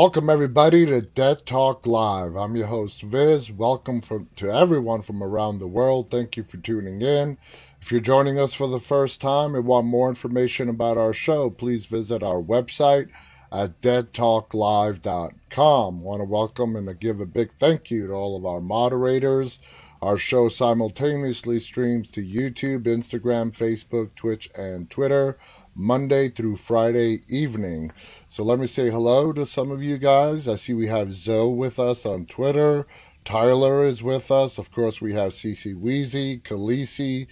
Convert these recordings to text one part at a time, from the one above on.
Welcome everybody to Dead Talk Live. I'm your host Viz. Welcome from, to everyone from around the world. Thank you for tuning in. If you're joining us for the first time and want more information about our show, please visit our website at deadtalklive.com. Want to welcome and give a big thank you to all of our moderators. Our show simultaneously streams to YouTube, Instagram, Facebook, Twitch, and Twitter. Monday through Friday evening. So let me say hello to some of you guys. I see we have Zoe with us on Twitter. Tyler is with us. Of course, we have CC Weezy, Khaleesi,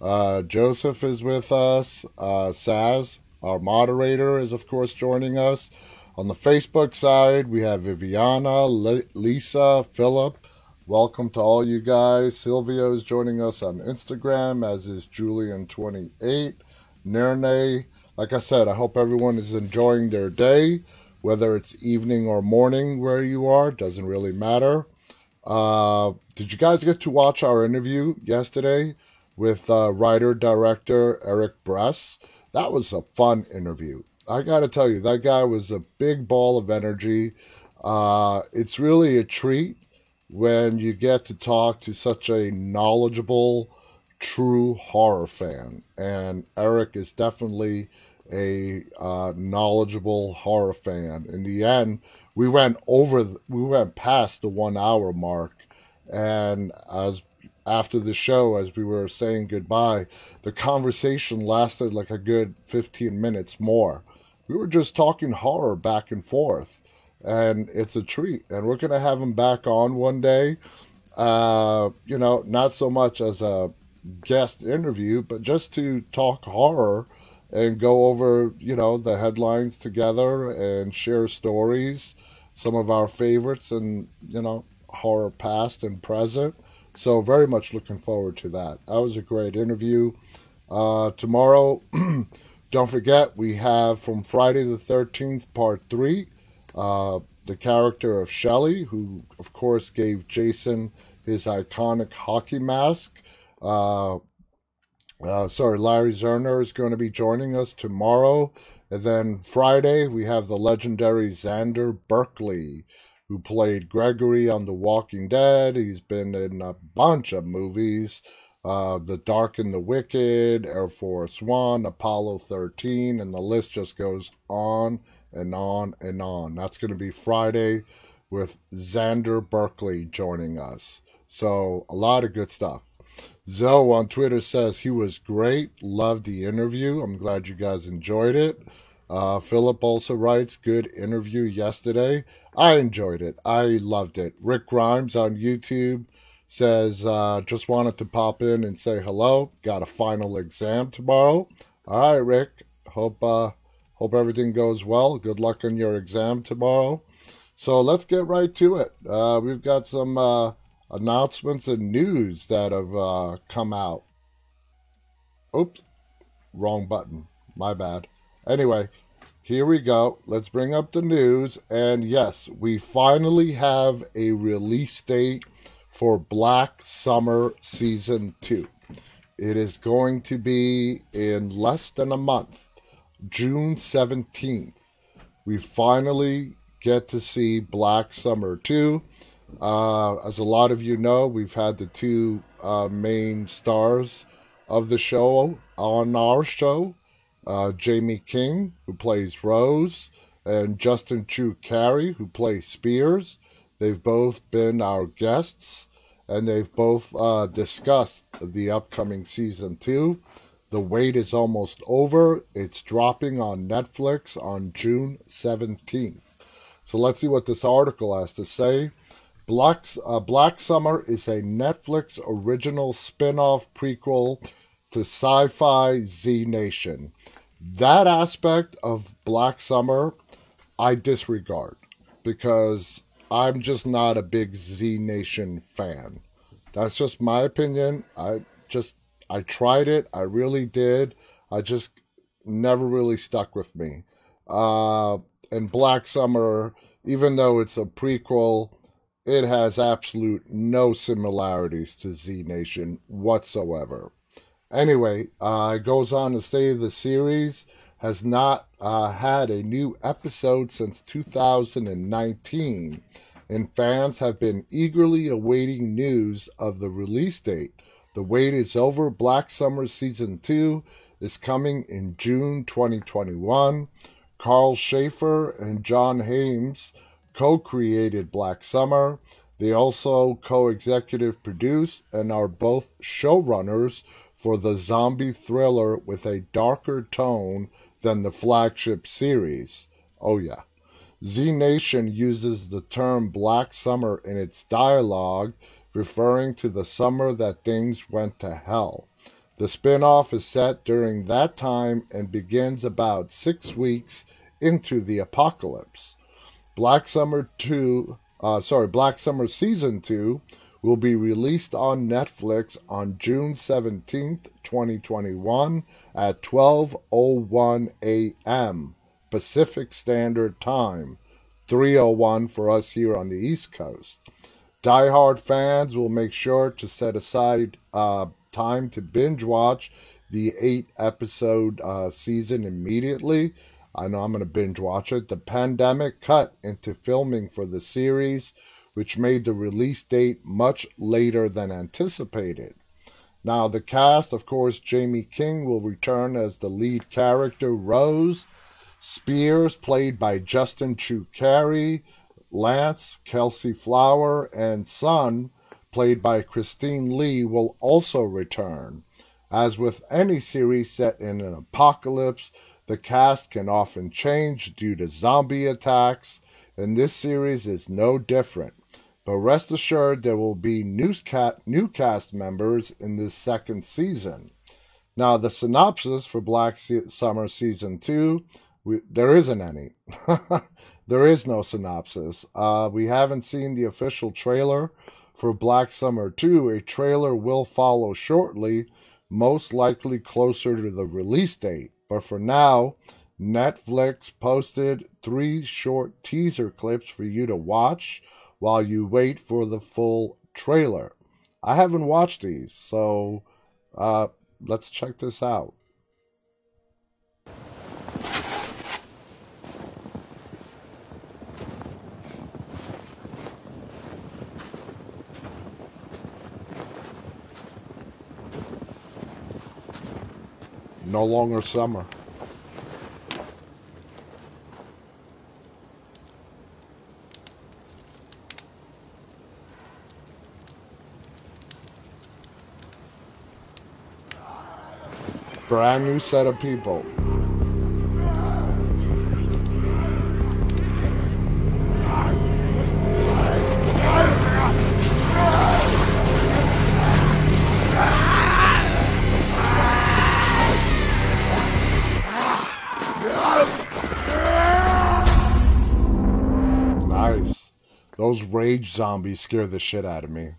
uh, Joseph is with us. Uh, Saz, our moderator, is of course joining us. On the Facebook side, we have Viviana, Le- Lisa, Philip. Welcome to all you guys. Silvio is joining us on Instagram, as is Julian28. Nerne, like I said, I hope everyone is enjoying their day, whether it's evening or morning where you are, doesn't really matter. Uh, did you guys get to watch our interview yesterday with uh, writer director Eric Bress? That was a fun interview. I got to tell you, that guy was a big ball of energy. Uh, it's really a treat when you get to talk to such a knowledgeable, true horror fan. And Eric is definitely a uh, knowledgeable horror fan. In the end, we went over, we went past the one hour mark. And as after the show, as we were saying goodbye, the conversation lasted like a good 15 minutes more. We were just talking horror back and forth. And it's a treat. And we're going to have him back on one day. Uh, you know, not so much as a guest interview, but just to talk horror and go over, you know, the headlines together and share stories, some of our favorites and, you know, horror past and present. So very much looking forward to that. That was a great interview. Uh, tomorrow, don't forget, we have from Friday the 13th, part three, uh, the character of Shelly, who, of course, gave Jason his iconic hockey mask. Uh, uh, sorry, Larry Zerner is going to be joining us tomorrow. And then Friday, we have the legendary Xander Berkeley, who played Gregory on The Walking Dead. He's been in a bunch of movies uh, The Dark and the Wicked, Air Force One, Apollo 13, and the list just goes on and on and on. That's going to be Friday with Xander Berkeley joining us. So, a lot of good stuff. Zoe on Twitter says he was great. Loved the interview. I'm glad you guys enjoyed it. Uh, Philip also writes, good interview yesterday. I enjoyed it. I loved it. Rick Grimes on YouTube says, uh, just wanted to pop in and say hello. Got a final exam tomorrow. All right, Rick. Hope uh, hope everything goes well. Good luck on your exam tomorrow. So let's get right to it. Uh, we've got some uh, announcements and news that have uh, come out. Oops, wrong button. My bad. Anyway, here we go. Let's bring up the news. And yes, we finally have a release date for Black Summer Season 2. It is going to be in less than a month, June 17th. We finally get to see Black Summer 2. Uh, as a lot of you know, we've had the two uh, main stars of the show on our show uh, Jaime King, who plays Rose, and Justin Chu Cary, who plays Spears. They've both been our guests, and they've both uh, discussed the upcoming season two. The wait is almost over. It's dropping on Netflix on June 17th. So let's see what this article has to say. Black, uh, Black Summer is a Netflix original spin off prequel to sci fi Z Nation. That aspect of Black Summer, I disregard because I'm just not a big Z Nation fan. That's just my opinion. I just, I tried it. I really did. I just never really stuck with me. Uh, and Black Summer, even though it's a prequel, it has absolute no similarities to Z Nation whatsoever. Anyway, uh, it goes on to say the series has not uh, had a new episode since 2019, and fans have been eagerly awaiting news of the release date. The wait is over. Black Summer Season 2 is coming in June 2021. Karl Schaefer and John Hyams co created Black Summer. They also co executive produce and are both showrunners for the zombie thriller with a darker tone than the flagship series. Oh, yeah. Z Nation uses the term Black Summer in its dialogue, referring to the summer that things went to hell. The spin off is set during that time and begins about six weeks into the apocalypse. Black Summer 2, uh, sorry, Black Summer Season 2 will be released on Netflix on June 17th, 2021 at 12:01 a.m. Pacific Standard Time, 3:01 for us here on the East Coast. Die-hard fans will make sure to set aside uh, time to binge watch the eight episode uh, season immediately. I know I'm going to binge watch it. The pandemic cut into filming for the series which made the release date much later than anticipated. Now, the cast, of course, Jaime King will return as the lead character, Rose. Spears, played by Justin Chu Cary. Lance, Kelsey Flower, and Sun, played by Christine Lee, will also return. As with any series set in an apocalypse, the cast can often change due to zombie attacks, and this series is no different. But rest assured, there will be new cast members in this second season. Now, the synopsis for Black Summer Season 2, we, there isn't any. there is no synopsis. Uh, we haven't seen the official trailer for Black Summer 2. A trailer will follow shortly, most likely closer to the release date. But for now, Netflix posted three short teaser clips for you to watch while you wait for the full trailer. I haven't watched these, so uh, let's check this out. No longer summer. brand new set of people. Rage zombies scare the shit out of me.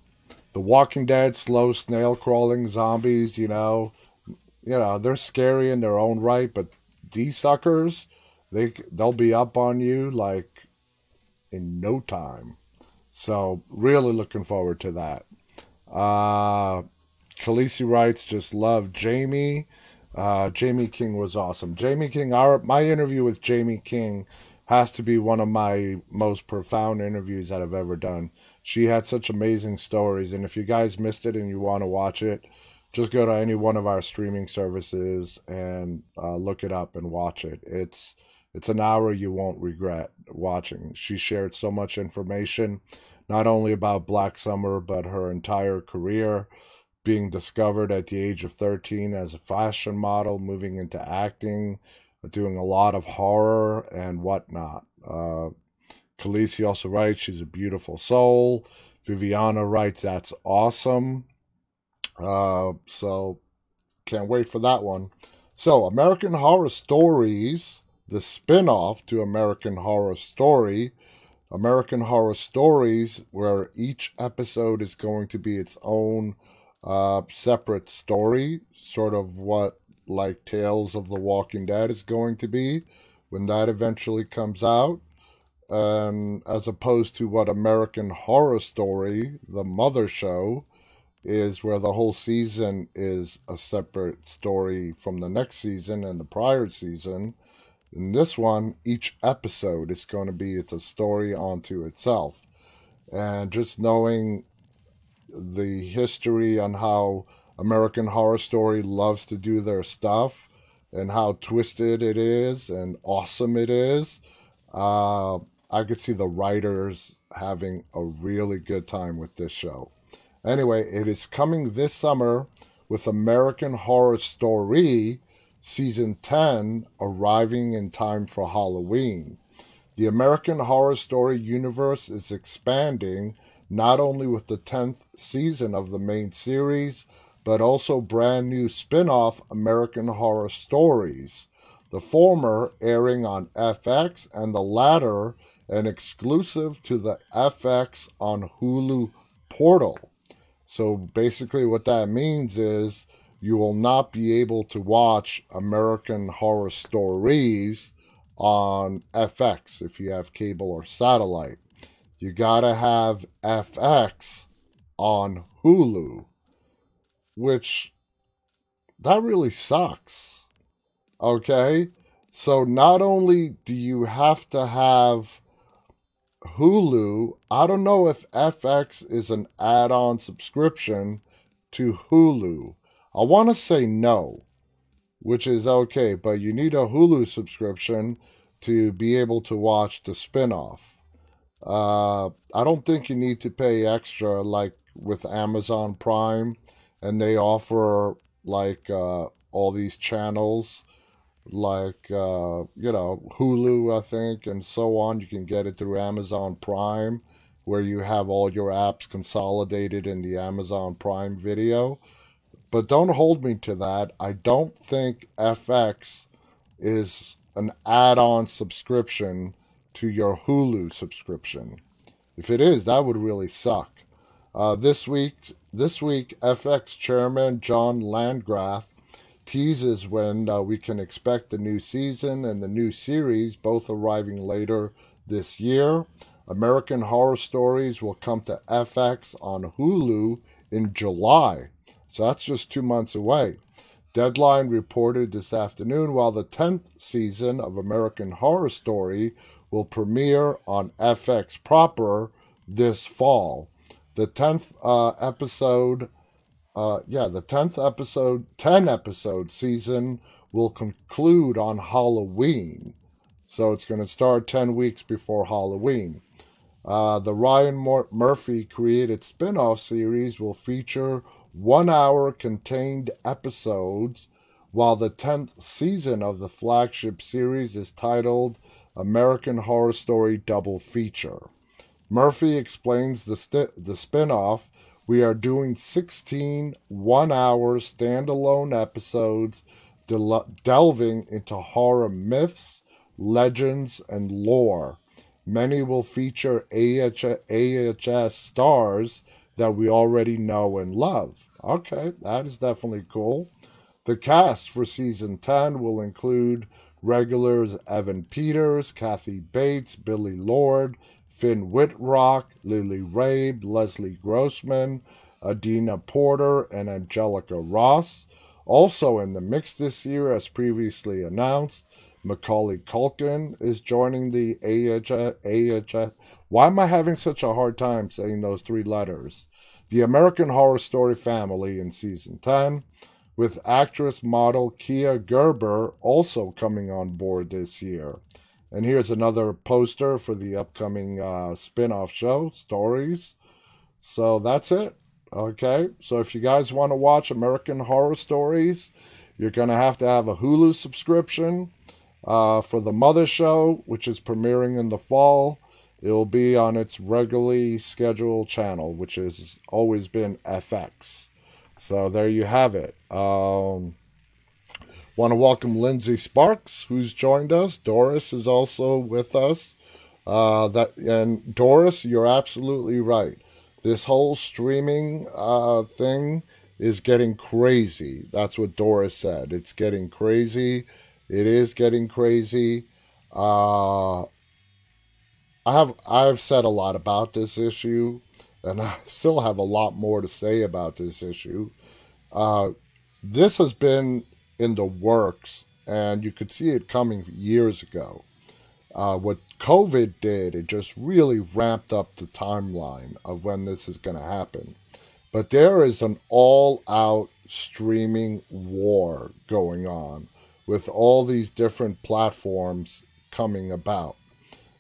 The Walking Dead slow snail crawling zombies, you know, you know they're scary in their own right, but these suckers, they they'll be up on you like in no time. So really looking forward to that. Uh, Khaleesi writes, just love Jamie. Uh, Jaime King was awesome. Jaime King, our my interview with Jaime King has to be one of my most profound interviews that I've ever done. She had such amazing stories, and if you guys missed it and you want to watch it, just go to any one of our streaming services and uh, look it up and watch it. It's it's an hour you won't regret watching. She shared so much information, not only about Black Summer, but her entire career, being discovered at the age of 13 as a fashion model, moving into acting, doing a lot of horror and whatnot. Uh, Khaleesi also writes, she's a beautiful soul. Viviana writes, that's awesome. Uh, so can't wait for that one. So American Horror Stories, the spin-off to American Horror Story, American Horror Stories, where each episode is going to be its own uh, separate story, sort of what like Tales of the Walking Dead is going to be when that eventually comes out. And as opposed to what American Horror Story, the mother show, is where the whole season is a separate story from the next season and the prior season. In this one, each episode is going to be it's a story onto itself. And just knowing the history on how American Horror Story loves to do their stuff and how twisted it is and awesome it is, uh, I could see the writers having a really good time with this show. Anyway, it is coming this summer with American Horror Story season 10 arriving in time for Halloween. The American Horror Story universe is expanding not only with the 10th season of the main series, but also brand new spin off American Horror Stories. The former airing on FX and the latter an exclusive to the FX on Hulu portal. So basically, what that means is you will not be able to watch American Horror Stories on FX if you have cable or satellite. You gotta have FX on Hulu, which that really sucks. Okay? So not only do you have to have Hulu, I don't know if FX is an add on subscription to Hulu. I want to say no, which is okay, but you need a Hulu subscription to be able to watch the spinoff. Uh, I don't think you need to pay extra like with Amazon Prime, and they offer like uh, all these channels like uh, you know Hulu, I think, and so on. You can get it through Amazon Prime, where you have all your apps consolidated in the Amazon Prime Video. But don't hold me to that. I don't think FX is an add-on subscription to your Hulu subscription. If it is, that would really suck. Uh, this week, this week, FX chairman John Landgraf teases when uh, we can expect the new season and the new series, both arriving later this year. American Horror Stories will come to FX on Hulu in July. So that's just two months away. Deadline reported this afternoon while the 10th season of American Horror Story will premiere on FX proper this fall. The 10th uh, episode uh, yeah, the 10th episode, 10 episode season will conclude on Halloween. So it's going to start 10 weeks before Halloween. Uh, the Ryan Mur- Murphy created spin off series will feature one hour contained episodes, while the 10th season of the flagship series is titled American Horror Story Double Feature. Murphy explains the, st- the spin off we are doing 16 one hour standalone episodes del- delving into horror myths, legends, and lore. Many will feature AHS, AHS stars that we already know and love. Okay, that is definitely cool. The cast for season 10 will include regulars Evan Peters, Kathy Bates, Billy Lourd, Finn Wittrock, Lily Rabe, Leslie Grossman, Adina Porter, and Angelica Ross. Also in the mix this year, as previously announced, Macaulay Culkin is joining the. AHS. Why am I having such a hard time saying those three letters? The American Horror Story family in season 10, with actress model Kaia Gerber also coming on board this year. And here's another poster for the upcoming uh, spin off show, Stories. So that's it. Okay. So if you guys want to watch American Horror Stories, you're going to have to have a Hulu subscription. Uh, for the Mother Show, which is premiering in the fall, it'll be on its regularly scheduled channel, which has always been FX. So there you have it. Um, Want to welcome Lindsay Sparks, who's joined us. Doris is also with us. Uh, that and Doris, you're absolutely right. This whole streaming uh, thing is getting crazy. That's what Doris said. It's getting crazy. It is getting crazy. Uh, I have I've said a lot about this issue, and I still have a lot more to say about this issue. Uh, this has been in the works, and you could see it coming years ago. Uh, what COVID did, it just really ramped up the timeline of when this is going to happen. But there is an all out streaming war going on with all these different platforms coming about.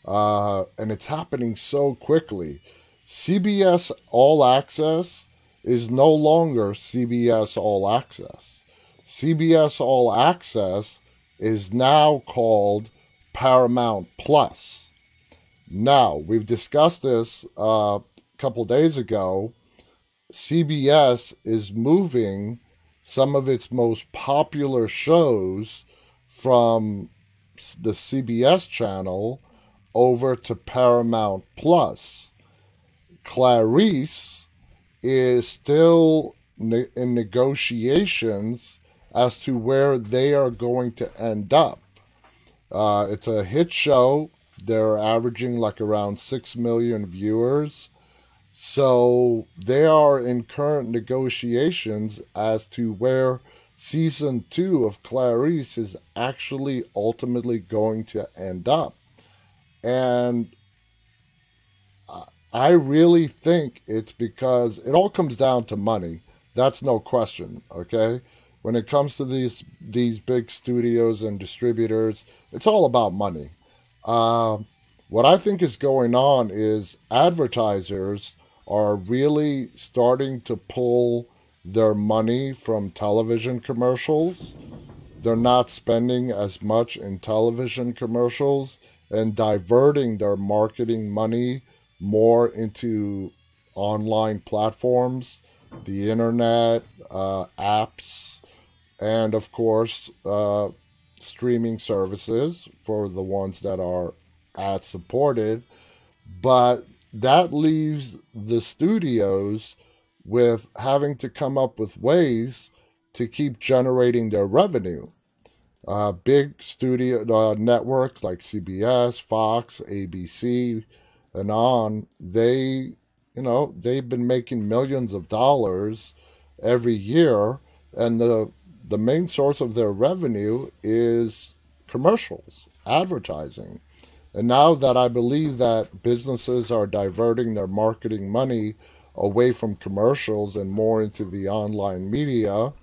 Uh, and it's happening so quickly. CBS All Access is no longer CBS All Access. CBS All Access is now called Paramount Plus. Now, we've discussed this uh, a couple days ago. CBS is moving some of its most popular shows from the CBS channel over to Paramount Plus. Clarice is still ne- in negotiations as to where they are going to end up. Uh, it's a hit show. They're averaging like around 6 million viewers. So they are in current negotiations as to where season two of Clarice is actually ultimately going to end up. And I really think it's because it all comes down to money. That's no question, okay? When it comes to these these big studios and distributors, it's all about money. Uh, what I think is going on is advertisers are really starting to pull their money from television commercials. They're not spending as much in television commercials and diverting their marketing money more into online platforms, the internet, uh, apps, and of course, uh, streaming services for the ones that are ad supported. But that leaves the studios with having to come up with ways to keep generating their revenue. Uh, big studio uh, networks like CBS, Fox, ABC, and on, they, you know, they've been making millions of dollars every year, and the the main source of their revenue is commercials, advertising. And now that I believe that businesses are diverting their marketing money away from commercials and more into the online media,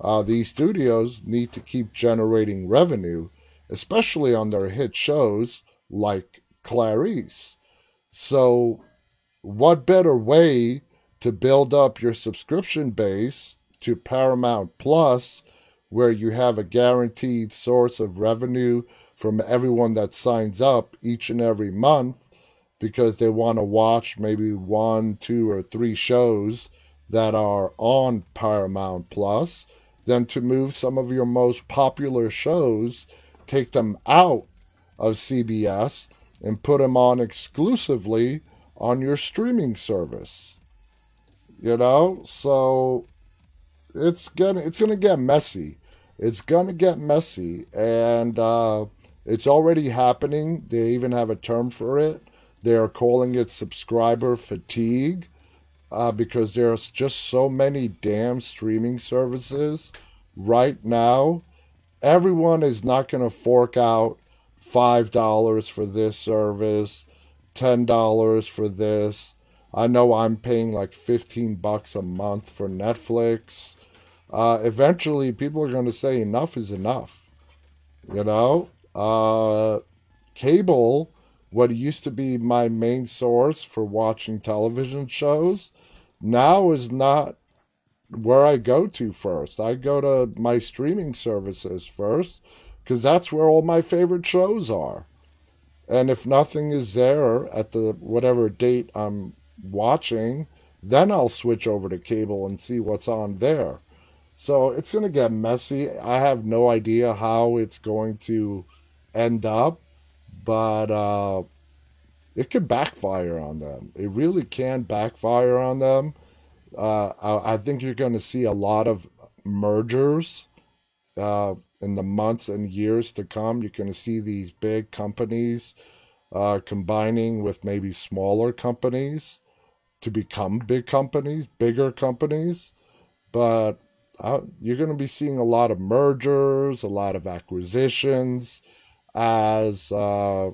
uh, these studios need to keep generating revenue, especially on their hit shows like Clarice. So, what better way to build up your subscription base to Paramount Plus, where you have a guaranteed source of revenue from everyone that signs up each and every month because they want to watch maybe one, two, or three shows that are on Paramount Plus, than to move some of your most popular shows, take them out of CBS, and put them on exclusively on your streaming service. You know, so it's gonna it's gonna get messy. It's gonna get messy, and uh, it's already happening. They even have a term for it. They are calling it subscriber fatigue uh, because there's just so many damn streaming services right now. Everyone is not going to fork out $5 for this service, $10 for this. I know I'm paying like 15 bucks a month for Netflix. Uh, eventually, people are going to say enough is enough. You know, uh, cable, what used to be my main source for watching television shows, now is not where I go to first. I go to my streaming services first because that's where all my favorite shows are. And if nothing is there at the whatever date I'm watching, then I'll switch over to cable and see what's on there. So it's going to get messy. I have no idea how it's going to end up, but uh, it could backfire on them. It really can backfire on them. Uh, I, I, think you're going to see a lot of mergers uh, in the months and years to come. You're going to see these big companies uh, combining with maybe smaller companies. to become big companies, bigger companies, but uh, you're going to be seeing a lot of mergers, a lot of acquisitions, as uh,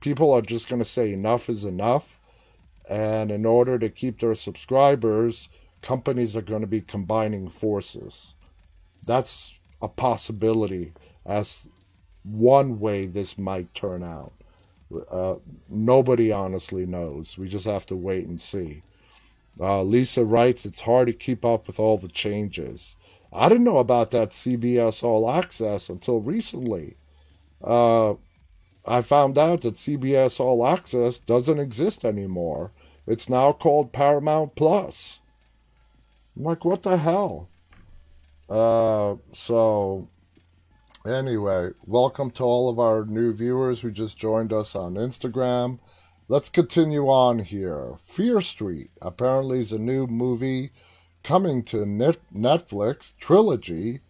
people are just going to say enough is enough. And in order to keep their subscribers, companies are going to be combining forces. That's a possibility as one way this might turn out. Uh, nobody honestly knows. We just have to wait and see. Uh, Lisa writes, it's hard to keep up with all the changes. I didn't know about that CBS All Access until recently. Uh, I found out that CBS All Access doesn't exist anymore. It's now called Paramount Plus. I'm like, what the hell? Uh, so, anyway, welcome to all of our new viewers who just joined us on Instagram. Let's continue on here. Fear Street apparently is a new movie coming to Net- Netflix trilogy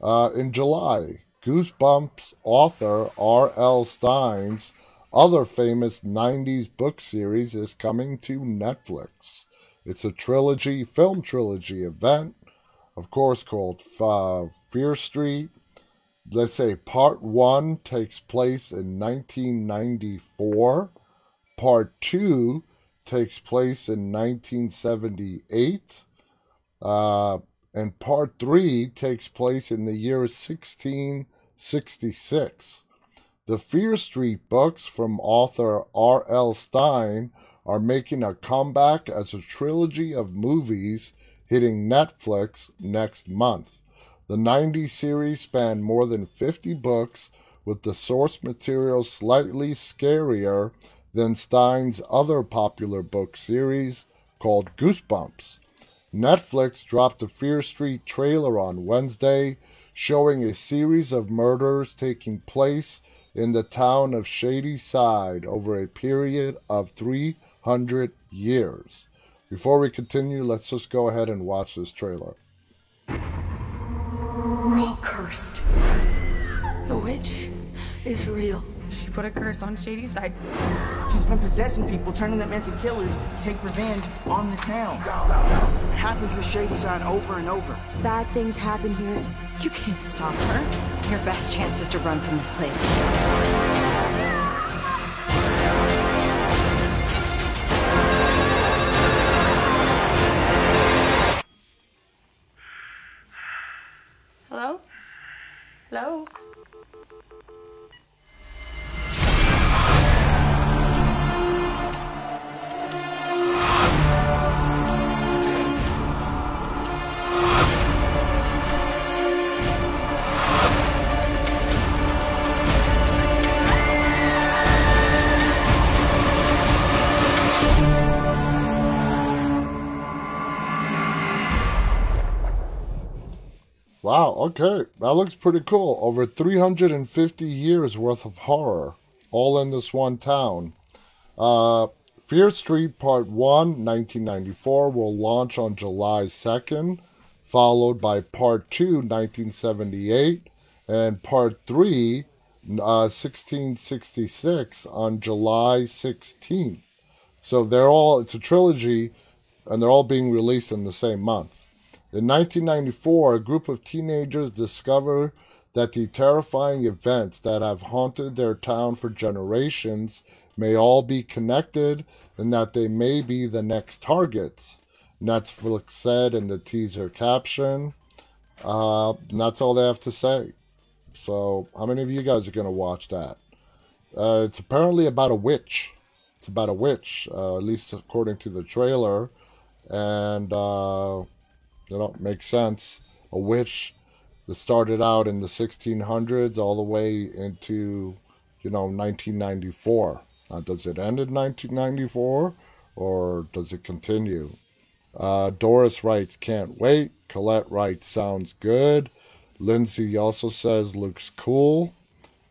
uh, in July. Goosebumps author R.L. Stine's other famous 90s book series is coming to Netflix. It's a trilogy, film trilogy event, of course, called uh, Fear Street. Let's say part one takes place in 1994. Part 2 takes place in 1978. Uh, and Part 3 takes place in the year 1666. The Fear Street books from author R.L. Stine are making a comeback as a trilogy of movies hitting Netflix next month. The 90 series span more than 50 books, with the source material slightly scarier than Stine's other popular book series called Goosebumps. Netflix dropped a Fear Street trailer on Wednesday showing a series of murders taking place in the town of Shadyside over a period of 300 years. Before we continue, let's just go ahead and watch this trailer. We're all cursed. The witch is real. She put a curse on Shadyside. She's been possessing people, turning them into killers to take revenge on the town. It happens at Shadyside over and over. Bad things happen here. You can't stop her. Your best chance is to run from this place. Okay. That looks pretty cool. Over 350 years worth of horror, all in this one town. Uh, Fear Street Part 1, 1994, will launch on July 2nd, followed by Part 2, 1978, and Part 3, uh, 1666, on July 16th. So they're all, it's a trilogy, and they're all being released in the same month. In 1994, a group of teenagers discover that the terrifying events that have haunted their town for generations may all be connected and that they may be the next targets. Netflix said in the teaser caption. Uh, that's all they have to say. So, how many of you guys are going to watch that? Uh, it's apparently about a witch. It's about a witch, uh, at least according to the trailer. And uh, you know, makes sense. A witch that started out in the 1600s all the way into, you know, 1994. Now, does it end in 1994 or does it continue? Uh, Doris writes, can't wait. Colette writes, sounds good. Lindsay also says, looks cool.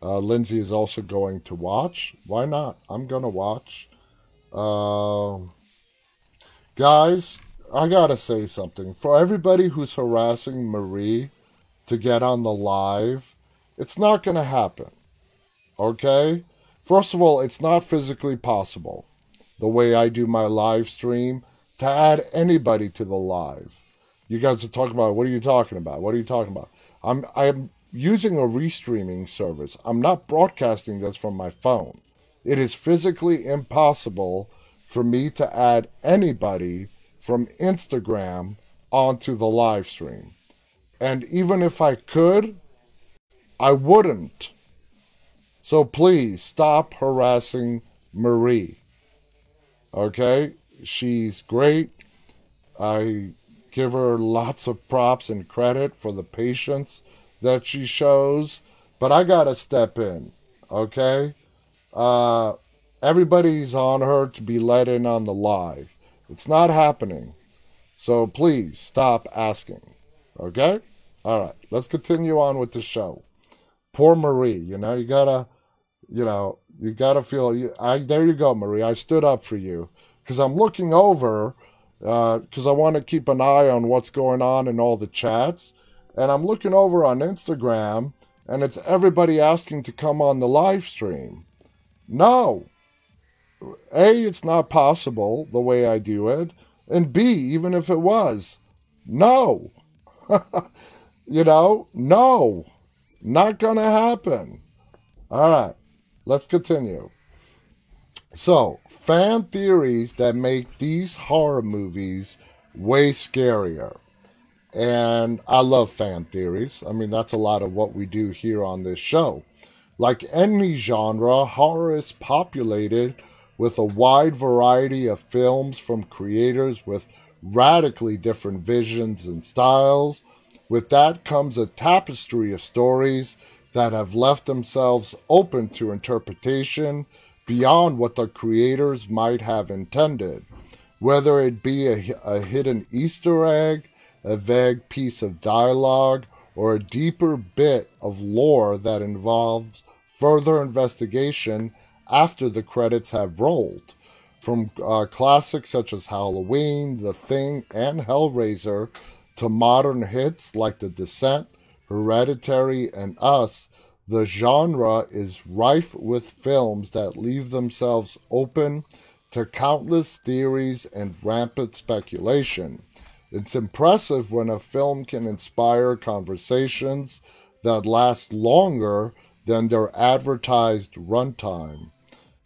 Uh, Lindsay is also going to watch. Why not? I'm going to watch. Uh, guys, I gotta say something. For everybody who's harassing Marie to get on the live, it's not gonna happen. Okay? First of all, it's not physically possible. The way I do my live stream, to add anybody to the live. You guys are talking about what are you talking about? What are you talking about? I'm I'm using a restreaming service. I'm not broadcasting this from my phone. It is physically impossible for me to add anybody from Instagram onto the live stream. And even if I could, I wouldn't. So please stop harassing Marie. Okay? She's great. I give her lots of props and credit for the patience that she shows, but I got to step in. Okay? Uh, everybody's on her to be let in on the live. It's not happening. So please stop asking. Okay? All right, let's continue on with the show. Poor Marie, you know, you gotta, you know, you gotta feel. You, I there you go, Marie. I stood up for you because I'm looking over because uh, I want to keep an eye on what's going on in all the chats, and I'm looking over on Instagram, and it's everybody asking to come on the live stream. No, a, it's not possible the way I do it. And B, even if it was, no. you know, no. Not going to happen. All right, let's continue. So, fan theories that make these horror movies way scarier. And I love fan theories. I mean, that's a lot of what we do here on this show. Like any genre, horror is populated with a wide variety of films from creators with radically different visions and styles. With that comes a tapestry of stories that have left themselves open to interpretation beyond what the creators might have intended, whether it be a, a hidden Easter egg, a vague piece of dialogue, or a deeper bit of lore that involves further investigation after the credits have rolled. From uh, classics such as Halloween, The Thing, and Hellraiser to modern hits like The Descent, Hereditary, and Us, the genre is rife with films that leave themselves open to countless theories and rampant speculation. It's impressive when a film can inspire conversations that last longer than their advertised runtime.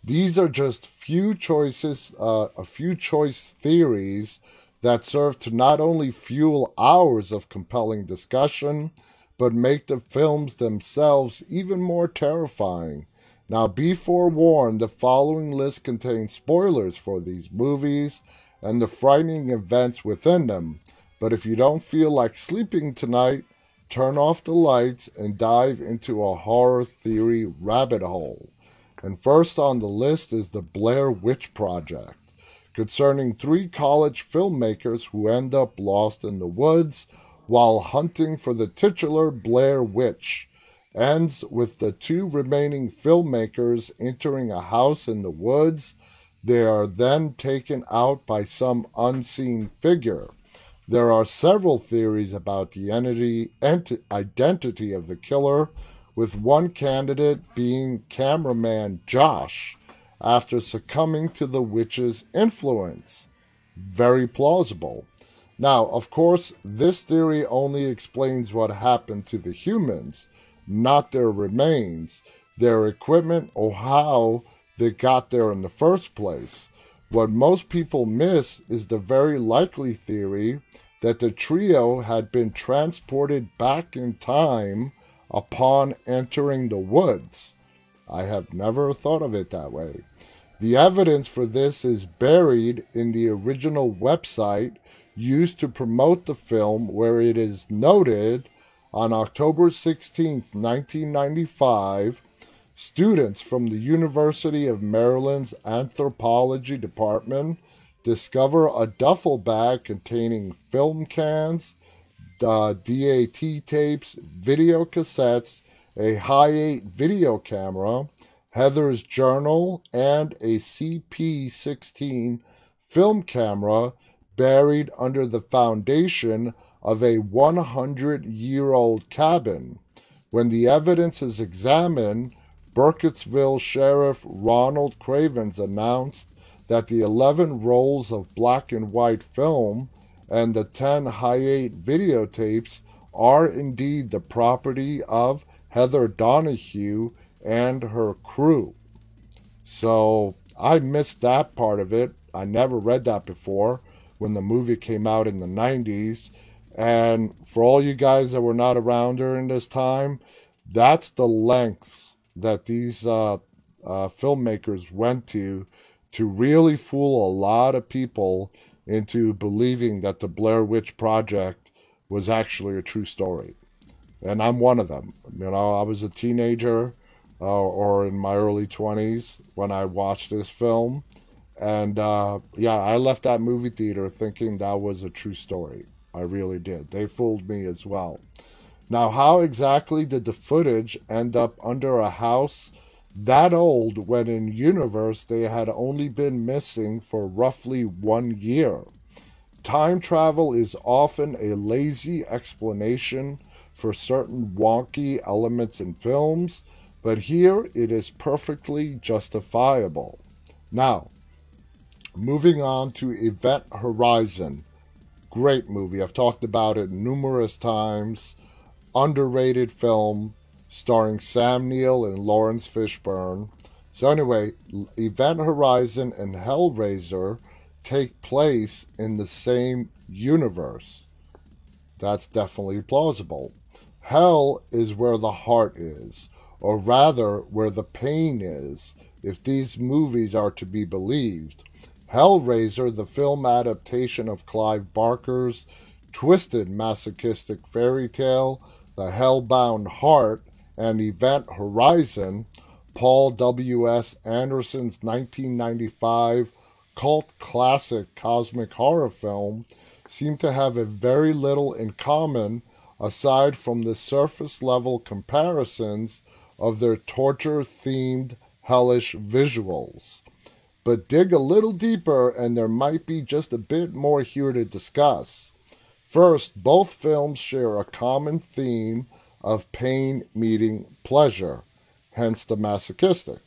These are just few choices, uh, a few choice theories that serve to not only fuel hours of compelling discussion, but make the films themselves even more terrifying. Now, be forewarned, the following list contains spoilers for these movies and the frightening events within them. But if you don't feel like sleeping tonight, turn off the lights and dive into a horror theory rabbit hole. And first on the list is the Blair Witch Project, concerning three college filmmakers who end up lost in the woods while hunting for the titular Blair Witch. Ends with the two remaining filmmakers entering a house in the woods. They are then taken out by some unseen figure. There are several theories about the entity, ent- identity of the killer, with one candidate being cameraman Josh after succumbing to the witch's influence. Very plausible. Now, of course, this theory only explains what happened to the humans, not their remains, their equipment, or how they got there in the first place. What most people miss is the very likely theory that the trio had been transported back in time upon entering the woods. I have never thought of it that way. The evidence for this is buried in the original website used to promote the film, where it is noted on October 16, 1995, students from the University of Maryland's Anthropology Department discover a duffel bag containing film cans, uh, DAT tapes, video cassettes, a Hi 8 video camera, Heather's journal, and a CP16 film camera buried under the foundation of a 100 year old cabin. When the evidence is examined, Burkittsville Sheriff Ronald Cravens announced that the 11 rolls of black and white film and the 10 Hi8 videotapes are indeed the property of Heather Donahue and her crew. So I missed that part of it. I never read that before when the movie came out in the 90s. And for all you guys that were not around during this time, that's the lengths that these uh, uh, filmmakers went to to really fool a lot of people into believing that the Blair Witch Project was actually a true story. And I'm one of them. You know, I was a teenager uh, or in my early 20s when I watched this film. And uh, yeah, I left that movie theater thinking that was a true story. I really did. They fooled me as well. Now, how exactly did the footage end up under a house that old when in universe they had only been missing for roughly one year? Time travel is often a lazy explanation for certain wonky elements in films, but here it is perfectly justifiable. Now, moving on to Event Horizon. Great movie. I've talked about it numerous times. Underrated film starring Sam Neill and Laurence Fishburne. So, anyway, Event Horizon and Hellraiser take place in the same universe. That's definitely plausible. Hell is where the heart is, or rather, where the pain is, if these movies are to be believed. Hellraiser, the film adaptation of Clive Barker's twisted masochistic fairy tale, The Hellbound Heart, and Event Horizon, Paul W.S. Anderson's 1995 cult classic cosmic horror film, seem to have a very little in common aside from the surface level comparisons of their torture themed hellish visuals. But dig a little deeper, and there might be just a bit more here to discuss. First, both films share a common theme of pain meeting pleasure, hence the masochistic.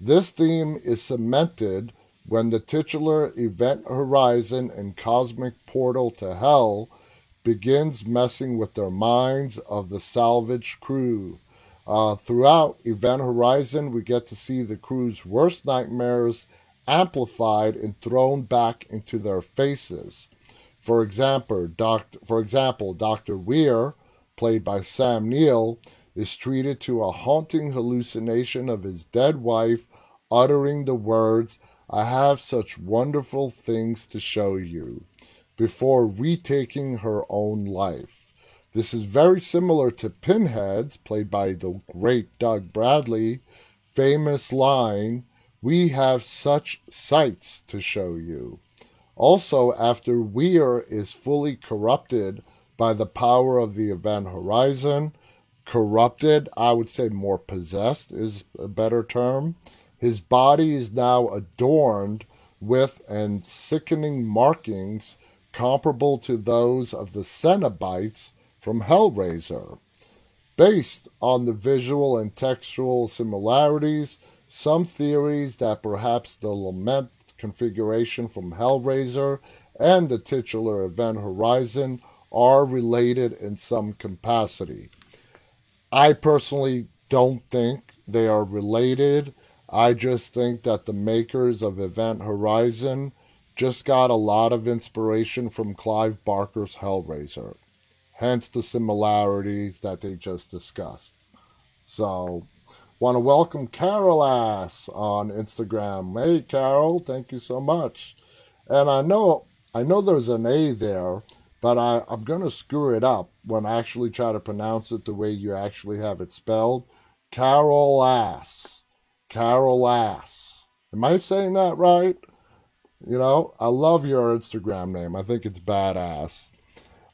This theme is cemented when the titular Event Horizon and Cosmic Portal to Hell begins messing with their minds of the salvage crew. Uh, throughout Event Horizon, we get to see the crew's worst nightmares amplified and thrown back into their faces. For example, Dr. For example, Dr. Weir, played by Sam Neill, is treated to a haunting hallucination of his dead wife uttering the words, I have such wonderful things to show you, before retaking her own life. This is very similar to Pinhead's, played by the great Doug Bradley, famous line, We have such sights to show you. Also, after Weir is fully corrupted by the power of the event horizon, corrupted, I would say more possessed is a better term. His body is now adorned with and sickening markings comparable to those of the Cenobites from Hellraiser. Based on the visual and textual similarities, some theories that perhaps the lament configuration from Hellraiser and the titular event Horizon are related in some capacity. I personally don't think they are related. I just think that the makers of Event Horizon just got a lot of inspiration from Clive Barker's Hellraiser, hence the similarities that they just discussed. So, want to welcome Carol Ass on Instagram. Hey, Carol, thank you so much. And I know I know there's an A there, but I, I'm going to screw it up when I actually try to pronounce it the way you actually have it spelled. Carol Ass. Carol Ass. Am I saying that right? You know, I love your Instagram name. I think it's badass.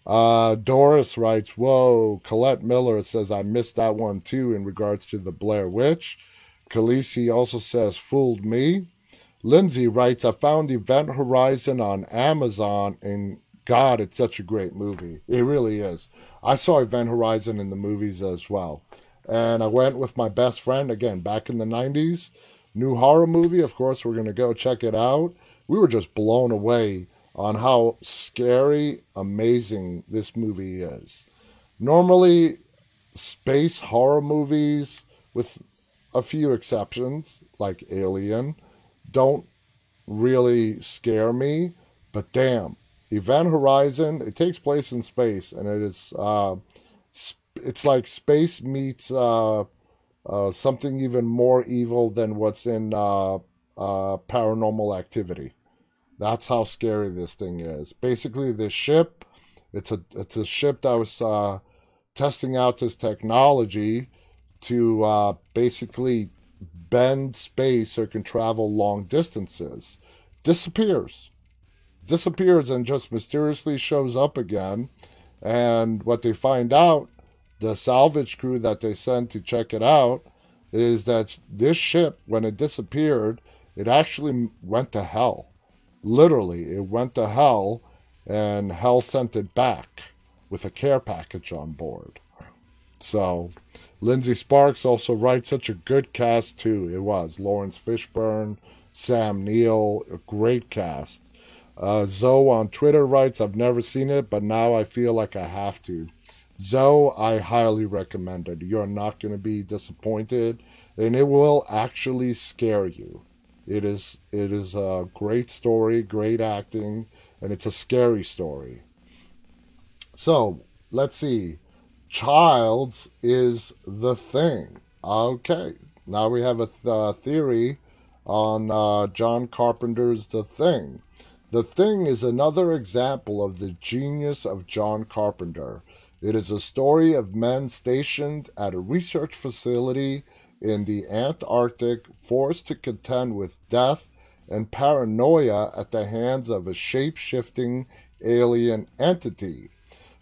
Uh, Doris writes, Whoa, Colette Miller says, I missed that one too in regards to the Blair Witch. Khaleesi also says, Fooled me. Lindsay writes, I found Event Horizon on Amazon and God, it's such a great movie. It really is. I saw Event Horizon in the movies as well. And I went with my best friend, again, back in the 90s. new horror movie. Of course, we're going to go check it out. We were just blown away on how scary, amazing this movie is. Normally, space horror movies, with a few exceptions, like Alien, don't really scare me. But damn, Event Horizon, it takes place in space, and it is, uh, it's like space meets uh, uh, something even more evil than what's in uh, uh, Paranormal Activity. That's how scary this thing is. Basically, this ship, it's a it's a ship that was uh, testing out this technology to basically bend space so it can travel long distances. Disappears, disappears, and just mysteriously shows up again. And what they find out, the salvage crew that they sent to check it out, is that this ship, when it disappeared, it actually went to hell literally, it went to hell, and hell sent it back with a care package on board. So, Lindsay Sparks also writes such a good cast too. It was Laurence Fishburne, Sam Neill, a great cast. Uh, Zoe on Twitter writes, "I've never seen it, but now I feel like I have to." Zoe, I highly recommend it. You're not going to be disappointed, and it will actually scare you. It is it is a great story, great acting, and it's a scary story. So let's see. Childs is the thing. Okay, now we have a th- uh, theory on uh, John Carpenter's The Thing. The Thing is another example of the genius of John Carpenter. It is a story of men stationed at a research facility in the Antarctic forced to contend with death and paranoia at the hands of a shape shifting alien entity.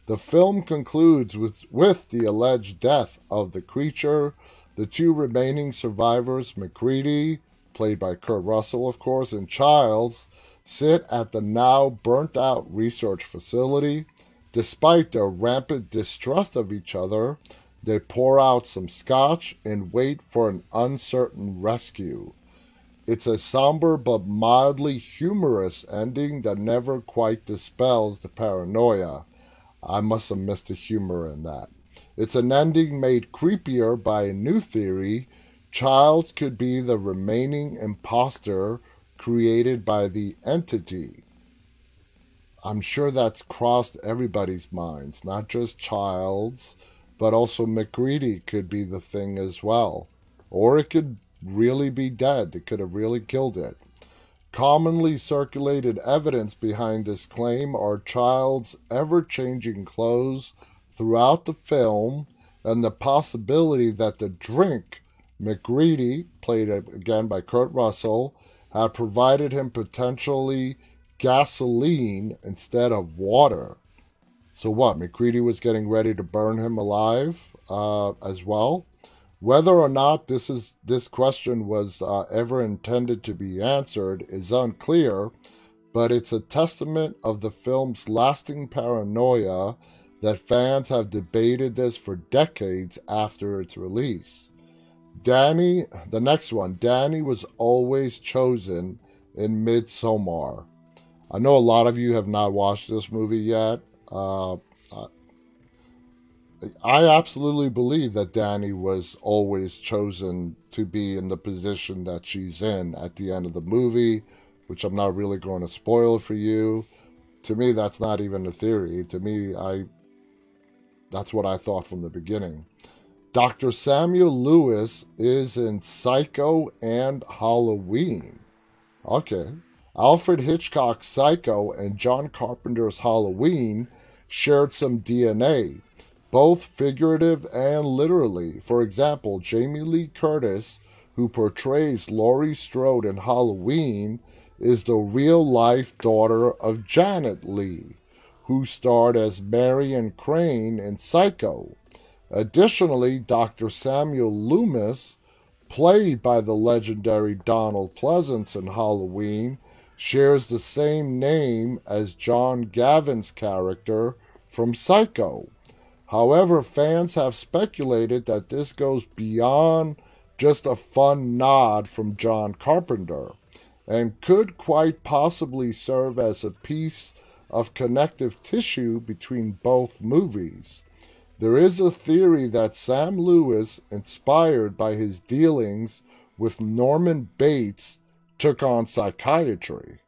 The film concludes with, with the alleged death of the creature. The two remaining survivors, MacReady, played by Kurt Russell, of course, and Childs, sit at the now burnt out research facility. Despite their rampant distrust of each other, they pour out some scotch and wait for an uncertain rescue. It's a somber but mildly humorous ending that never quite dispels the paranoia. I must have missed the humor in that. It's an ending made creepier by a new theory. Childs could be the remaining impostor created by the entity. I'm sure that's crossed everybody's minds, not just Childs, but also MacReady could be the thing as well. Or it could really be dead. They could have really killed it. Commonly circulated evidence behind this claim are Child's ever changing clothes throughout the film and the possibility that the drink MacReady, played again by Kurt Russell, had provided him potentially gasoline instead of water. So what? MacReady was getting ready to burn him alive uh, as well. Whether or not this is this question was uh, ever intended to be answered is unclear, but it's a testament of the film's lasting paranoia that fans have debated this for decades after its release. Danny, the next one, Danny was always chosen in Midsommar. I know a lot of you have not watched this movie yet. Uh, I absolutely believe that Danny was always chosen to be in the position that she's in at the end of the movie, which I'm not really going to spoil for you. To me, that's not even a theory. To me, I that's what I thought from the beginning. Dr. Samuel Lewis is in Psycho and Halloween. Okay. Alfred Hitchcock's Psycho and John Carpenter's Halloween shared some DNA, both figurative and literally. For example, Jamie Lee Curtis, who portrays Laurie Strode in Halloween, is the real life daughter of Janet Leigh, who starred as Marion Crane in Psycho. Additionally, Dr. Samuel Loomis, played by the legendary Donald Pleasence in Halloween, shares the same name as John Gavin's character from Psycho. However, fans have speculated that this goes beyond just a fun nod from John Carpenter and could quite possibly serve as a piece of connective tissue between both movies. There is a theory that Sam Lewis, inspired by his dealings with Norman Bates, took on psychiatry.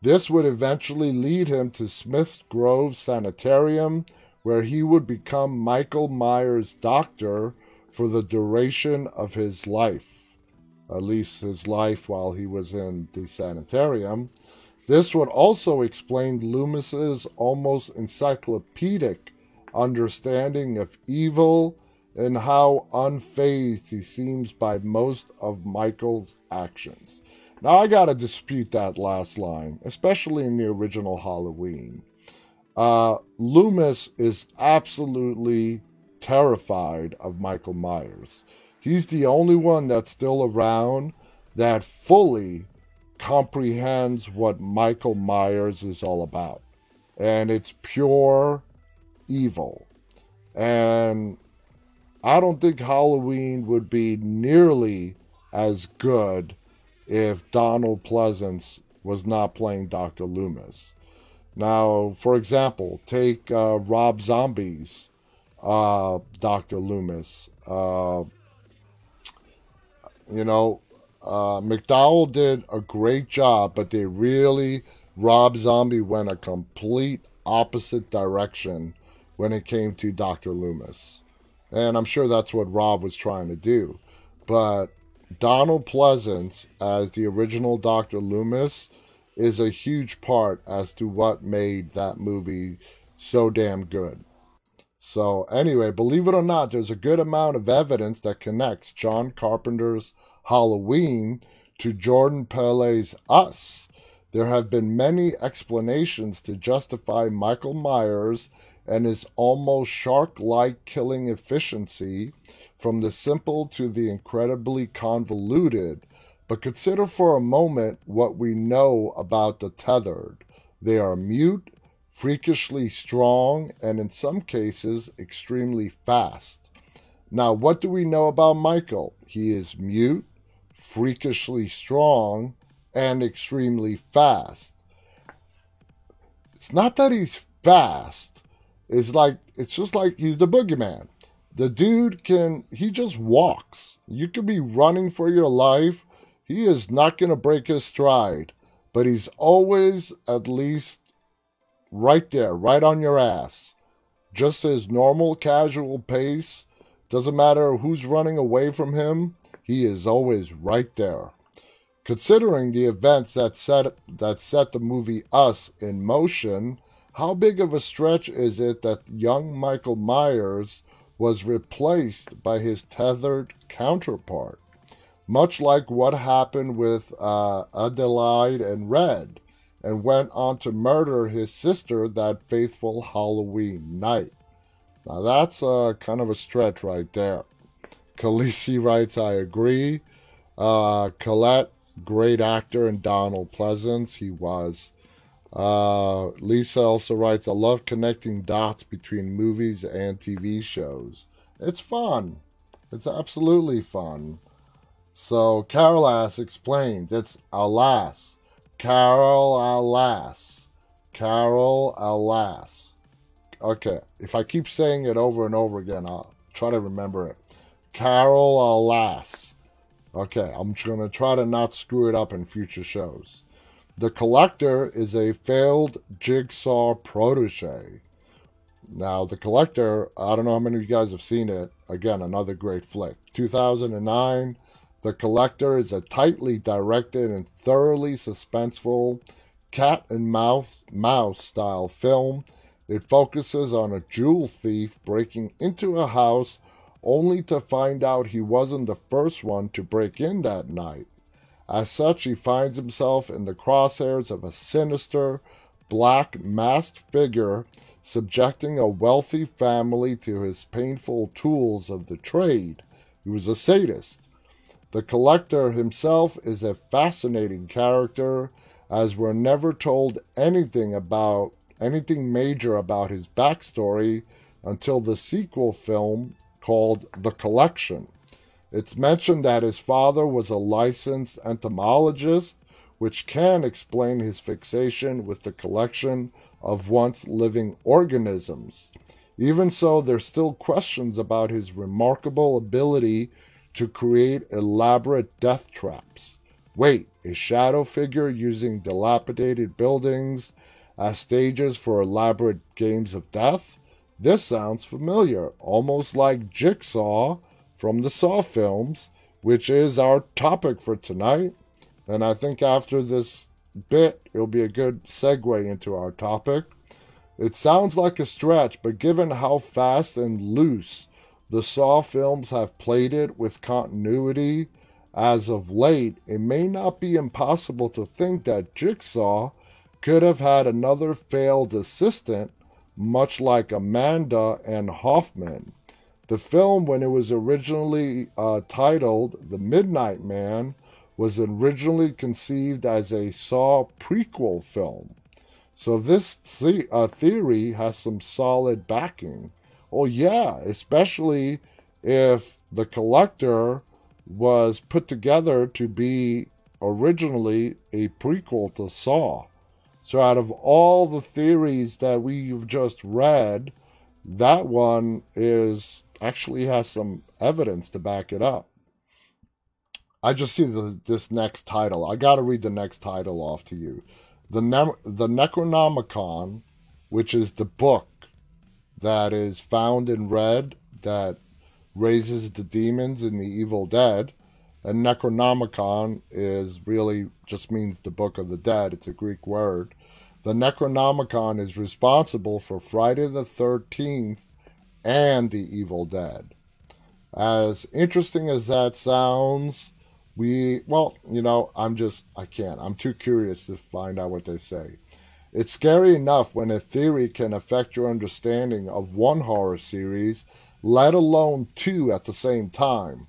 This would eventually lead him to Smith's Grove Sanitarium, where he would become Michael Myers' doctor for the duration of his life, at least his life while he was in the sanitarium. This would also explain Loomis's almost encyclopedic understanding of evil and how unfazed he seems by most of Michael's actions. Now, I gotta dispute that last line, especially in the original Halloween. Uh, Loomis is absolutely terrified of Michael Myers. He's the only one that's still around that fully comprehends what Michael Myers is all about. And it's pure evil. And I don't think Halloween would be nearly as good if Donald Pleasence was not playing Dr. Loomis. Now, for example, take uh, Rob Zombie's uh, Dr. Loomis. Uh, you know, uh, McDowell did a great job, but they really, Rob Zombie went a complete opposite direction when it came to Dr. Loomis. And I'm sure that's what Rob was trying to do. But Donald Pleasence, as the original Dr. Loomis, is a huge part as to what made that movie so damn good. So, anyway, believe it or not, there's a good amount of evidence that connects John Carpenter's Halloween to Jordan Peele's Us. There have been many explanations to justify Michael Myers and his almost shark like killing efficiency, from the simple to the incredibly convoluted. But consider for a moment what we know about the tethered. They are mute, freakishly strong, and in some cases, extremely fast. Now, what do we know about Michael? He is mute, freakishly strong, and extremely fast. It's not that he's fast. It's like it's just like he's the boogeyman. The dude can he just walks. You could be running for your life. He is not going to break his stride, but he's always at least right there, right on your ass. Just his normal, casual pace. Doesn't matter who's running away from him, he is always right there. Considering the events that set that set the movie Us in motion, how big of a stretch is it that young Michael Myers was replaced by his tethered counterpart? Much like what happened with uh, Adelaide and Red and went on to murder his sister that faithful Halloween night. Now that's uh, kind of a stretch right there. Khaleesi writes, I agree. Uh, Colette, great actor, and Donald Pleasence, he was. Uh, Lisa also writes, I love connecting dots between movies and TV shows. It's fun. It's absolutely fun. So Carol Ass explains, it's alas. Carol Alas. Carol Alas. Okay, if I keep saying it over and over again, I'll try to remember it. Carol Alas. Okay, I'm going to try to not screw it up in future shows. The Collector is a failed Jigsaw protege. Now, The Collector, I don't know how many of you guys have seen it. Again, another great flick. 2009, the Collector is a tightly directed and thoroughly suspenseful cat and mouse, mouse style film. It focuses on a jewel thief breaking into a house only to find out he wasn't the first one to break in that night. As such, he finds himself in the crosshairs of a sinister, black, masked figure subjecting a wealthy family to his painful tools of the trade. He was a sadist the collector himself is a fascinating character, as we're never told anything about anything major about his backstory until the sequel film called The Collection. It's mentioned that his father was a licensed entomologist, which can explain his fixation with the collection of once living organisms. Even so, there's still questions about his remarkable ability to create elaborate death traps. Wait, a shadow figure using dilapidated buildings as stages for elaborate games of death? This sounds familiar, almost like Jigsaw from the Saw films, which is our topic for tonight. And I think after this bit, it'll be a good segue into our topic. It sounds like a stretch, but given how fast and loose the Saw films have played it with continuity as of late, it may not be impossible to think that Jigsaw could have had another failed assistant, much like Amanda and Hoffman. The film, when it was originally uh, titled The Midnight Man, was originally conceived as a Saw prequel film. So this uh, theory has some solid backing. Oh yeah, especially if the collector was put together to be originally a prequel to Saw. So out of all the theories that we've just read, that one is actually has some evidence to back it up. I just see the, this next title. I got to read the next title off to you. The ne- the Necronomicon, which is the book that is found in red that raises the demons in the Evil Dead, and Necronomicon is really just means the book of the dead. It's a Greek word. The Necronomicon is responsible for Friday the 13th and the Evil Dead. As interesting as that sounds, we, well, you know, I'm just, I can't. I'm too curious to find out what they say. It's scary enough when a theory can affect your understanding of one horror series, let alone two at the same time.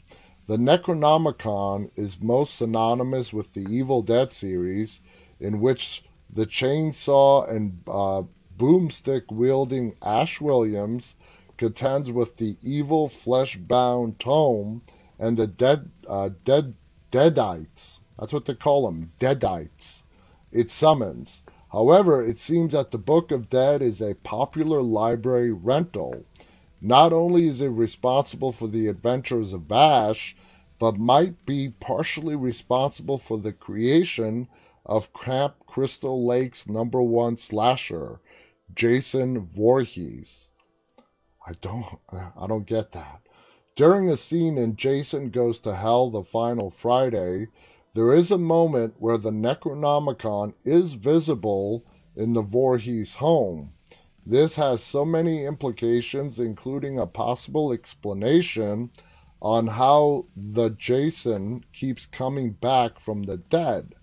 The Necronomicon is most synonymous with the Evil Dead series, in which the chainsaw and uh, boomstick wielding Ash Williams contends with the evil flesh bound Tome and the dead, uh, dead, Deadites. That's what they call them, Deadites. It summons. However, it seems that the Book of Dead is a popular library rental. Not only is it responsible for the adventures of Ash, but might be partially responsible for the creation of Camp Crystal Lake's number one slasher, Jason Voorhees. I don't I don't get that. During a scene in Jason Goes to Hell the Final Friday, there is a moment where the Necronomicon is visible in the Voorhees home. This has so many implications, including a possible explanation on how the Jason keeps coming back from the dead.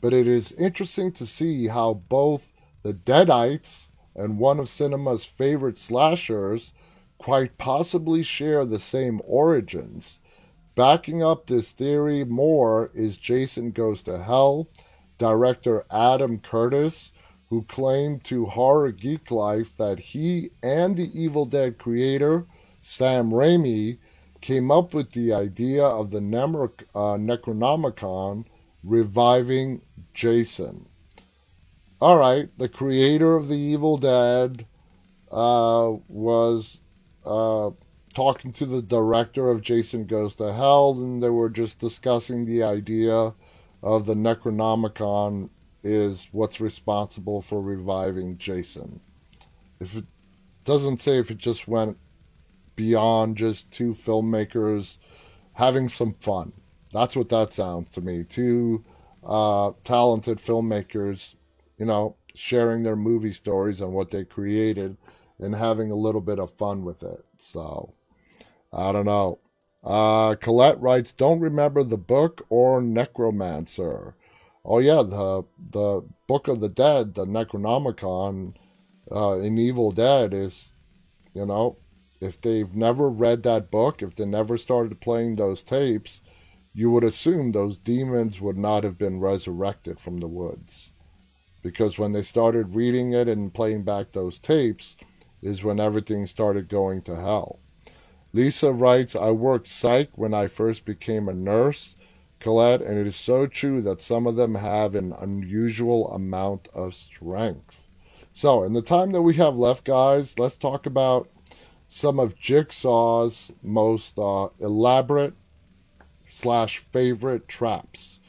But it is interesting to see how both the Deadites and one of cinema's favorite slashers quite possibly share the same origins. Backing up this theory more is Jason Goes to Hell, director Adam Curtis, who claimed to Horror Geek Life that he and the Evil Dead creator, Sam Raimi, came up with the idea of the uh, Necronomicon reviving Jason. All right, the creator of the Evil Dead uh, was uh, talking to the director of Jason Goes to Hell, and they were just discussing the idea of the Necronomicon is what's responsible for reviving Jason. If it doesn't say if it just went beyond just two filmmakers having some fun. That's what that sounds to me. Two uh, talented filmmakers, you know, sharing their movie stories and what they created and having a little bit of fun with it. So, I don't know. Uh, Colette writes, "Don't remember the book or Necromancer." Oh yeah, the the Book of the Dead, the Necronomicon uh, in Evil Dead is, you know, if they've never read that book, if they never started playing those tapes, you would assume those demons would not have been resurrected from the woods. Because when they started reading it and playing back those tapes, is when everything started going to hell. Lisa writes, I worked psych when I first became a nurse, Colette, and it is so true that some of them have an unusual amount of strength. So, in the time that we have left, guys, let's talk about some of Jigsaw's most uh, elaborate slash favorite traps.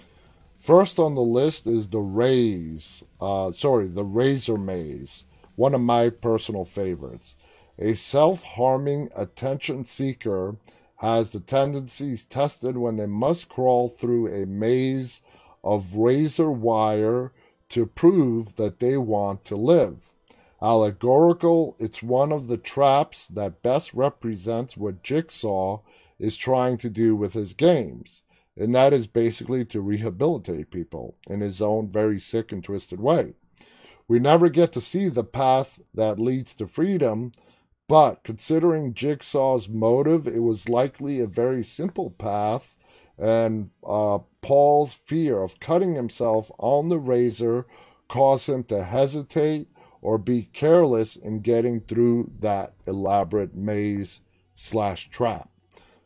First on the list is the Rays, uh, sorry, the Razor Maze, one of my personal favorites. A self harming attention seeker has the tendencies tested when they must crawl through a maze of razor wire to prove that they want to live. Allegorical, it's one of the traps that best represents what Jigsaw is trying to do with his games, and that is basically to rehabilitate people in his own very sick and twisted way. We never get to see the path that leads to freedom, but considering Jigsaw's motive, it was likely a very simple path, and uh, Paul's fear of cutting himself on the razor caused him to hesitate or be careless in getting through that elaborate maze slash trap.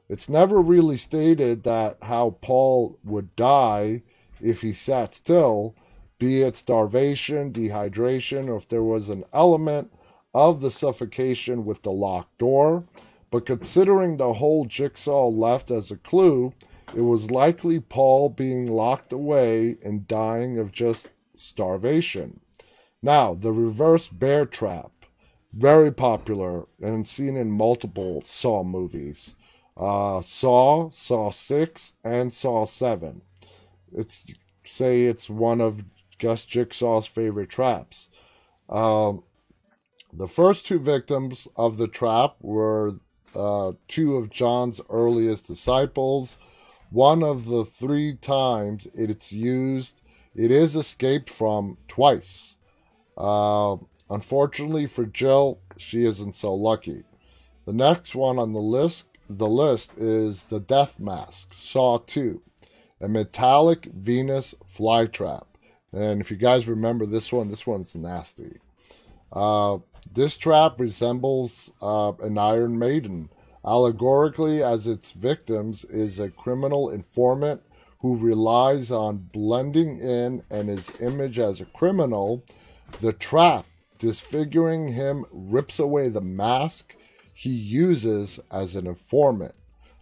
It's never really stated that how Paul would die if he sat still, be it starvation, dehydration, or if there was an element of the suffocation with the locked door, but considering the whole jigsaw left as a clue, it was likely Paul being locked away and dying of just starvation. Now, the reverse bear trap, very popular and seen in multiple Saw movies. Uh, Saw, Saw 6, and Saw 7. It's say it's one of Gus Jigsaw's favorite traps. Um, the first two victims of the trap were uh, two of John's earliest disciples. One of the three times it's used, it is escaped from twice. Uh, unfortunately for Jill, she isn't so lucky. The next one on the list, the list is the Death Mask, Saw 2, a metallic Venus flytrap. And if you guys remember this one, this one's nasty. Uh, this trap resembles uh, an Iron Maiden. Allegorically, as its victims is a criminal informant who relies on blending in and his image as a criminal. The trap, disfiguring him, rips away the mask he uses as an informant.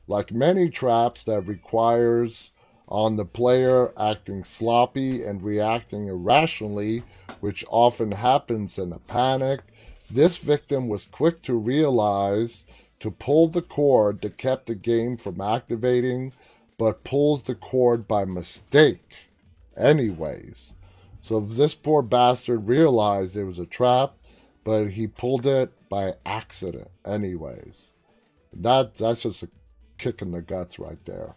Like many traps that requires on the player acting sloppy and reacting irrationally, which often happens in a panic, this victim was quick to realize to pull the cord that kept the game from activating, but pulls the cord by mistake, anyways. So this poor bastard realized it was a trap, but he pulled it by accident, anyways. That that's just a kick in the guts right there.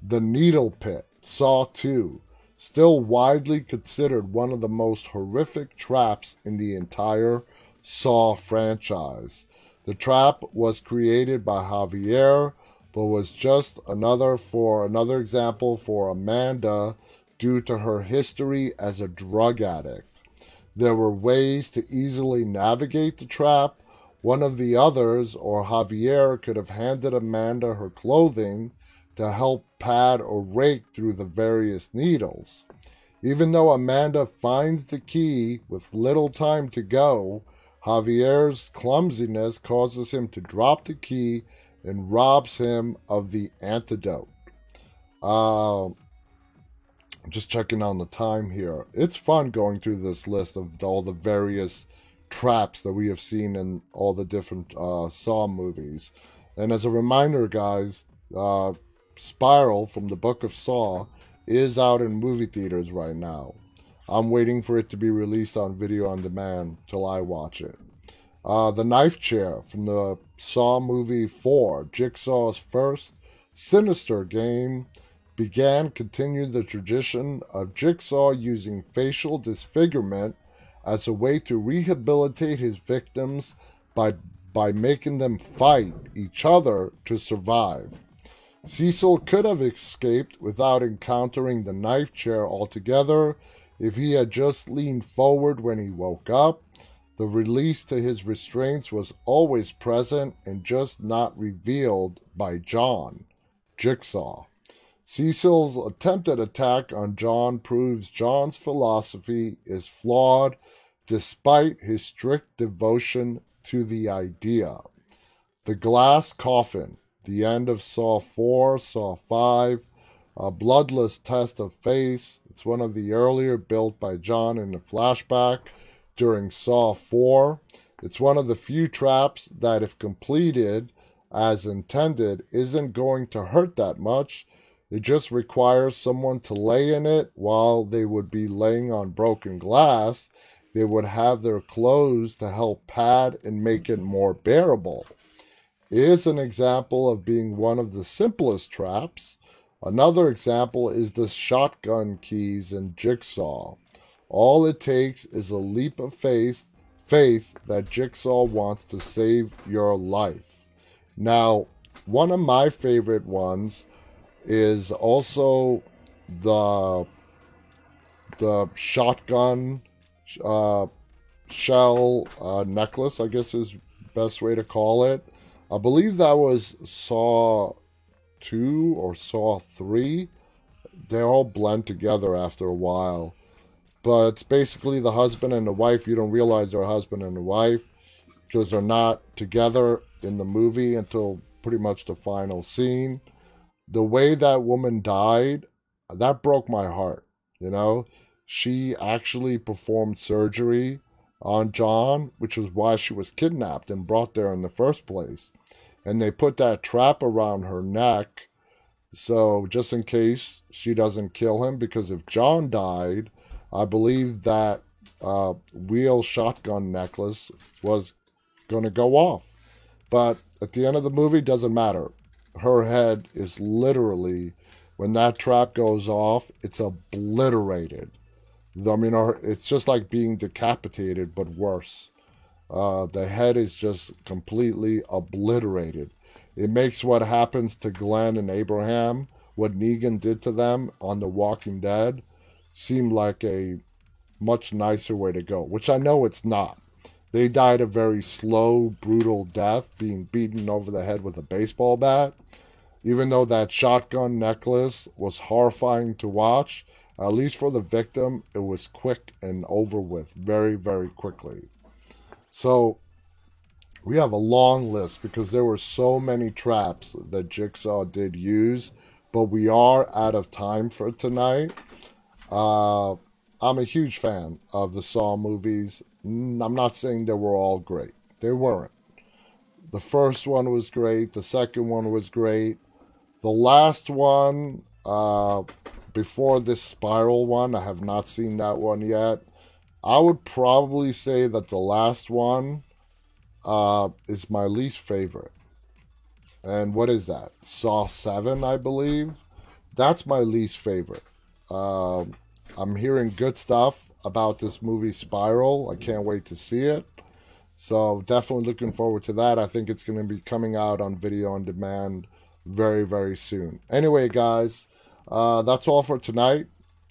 The Needle Pit, Saw 2, still widely considered one of the most horrific traps in the entire Saw franchise. The trap was created by Javier, but was just another for another example for Amanda due to her history as a drug addict. There were ways to easily navigate the trap. One of the others, or Javier, could have handed Amanda her clothing to help pad or rake through the various needles. Even though Amanda finds the key with little time to go, Javier's clumsiness causes him to drop the key and robs him of the antidote. Uh, just checking on the time here. It's fun going through this list of all the various traps that we have seen in all the different uh, Saw movies. And as a reminder, guys, uh, Spiral from the Book of Saw is out in movie theaters right now. I'm waiting for it to be released on video on demand till I watch it. Uh, the Knife Chair from the Saw movie 4, Jigsaw's first sinister game, began continued the tradition of Jigsaw using facial disfigurement as a way to rehabilitate his victims by, by making them fight each other to survive. Cecil could have escaped without encountering the knife chair altogether if he had just leaned forward when he woke up. The release to his restraints was always present and just not revealed by John, Jigsaw. Cecil's attempted attack on John proves John's philosophy is flawed despite his strict devotion to the idea. The Glass Coffin, the end of Saw 4, Saw 5, a bloodless test of face. It's one of the earlier built by John in the flashback during Saw 4. It's one of the few traps that, if completed as intended, isn't going to hurt that much. It just requires someone to lay in it while they would be laying on broken glass. They would have their clothes to help pad and make it more bearable. Is an example of being one of the simplest traps. Another example is the shotgun keys in Jigsaw. All it takes is a leap of faith, faith that Jigsaw wants to save your life. Now, one of my favorite ones is also the the shotgun uh, shell uh, necklace. I guess is best way to call it. I believe that was Saw two or Saw three. They all blend together after a while but it's basically the husband and the wife. You don't realize they're husband and wife because they're not together in the movie until pretty much the final scene. The way that woman died, that broke my heart. You know, she actually performed surgery on John, which was why she was kidnapped and brought there in the first place. And they put that trap around her neck. So, just in case she doesn't kill him, because if John died, I believe that uh, wheel shotgun necklace was going to go off. But at the end of the movie, doesn't matter. Her head is literally, when that trap goes off, it's obliterated. I mean, it's just like being decapitated, but worse. Uh, the head is just completely obliterated. It makes what happens to Glenn and Abraham, what Negan did to them on The Walking Dead, seem like a much nicer way to go, which I know it's not. They died a very slow, brutal death, being beaten over the head with a baseball bat. Even though that shotgun necklace was horrifying to watch, at least for the victim, it was quick and over with very, very quickly. So we have a long list because there were so many traps that Jigsaw did use, but we are out of time for tonight. Uh, I'm a huge fan of the Saw movies. I'm not saying they were all great. They weren't. The first one was great. The second one was great. The last one, uh, before this spiral one, I have not seen that one yet. I would probably say that the last one uh, is my least favorite. And what is that? Saw 7, I believe. That's my least favorite. Um, I'm hearing good stuff about this movie Spiral. I can't wait to see it. So definitely looking forward to that. I think it's going to be coming out on video on demand very, very soon. Anyway, guys, uh, that's all for tonight.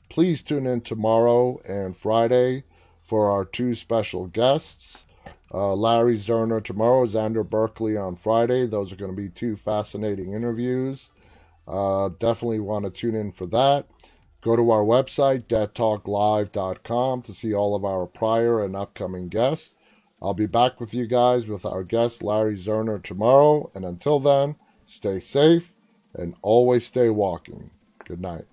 Please tune in tomorrow and Friday for our two special guests. Uh, Larry Zerner tomorrow, Xander Berkeley on Friday. Those are going to be two fascinating interviews. Uh, definitely want to tune in for that. Go to our website, deadtalklive.com, to see all of our prior and upcoming guests. I'll be back with you guys with our guest, Larry Zerner, tomorrow. And until then, stay safe and always stay walking. Good night.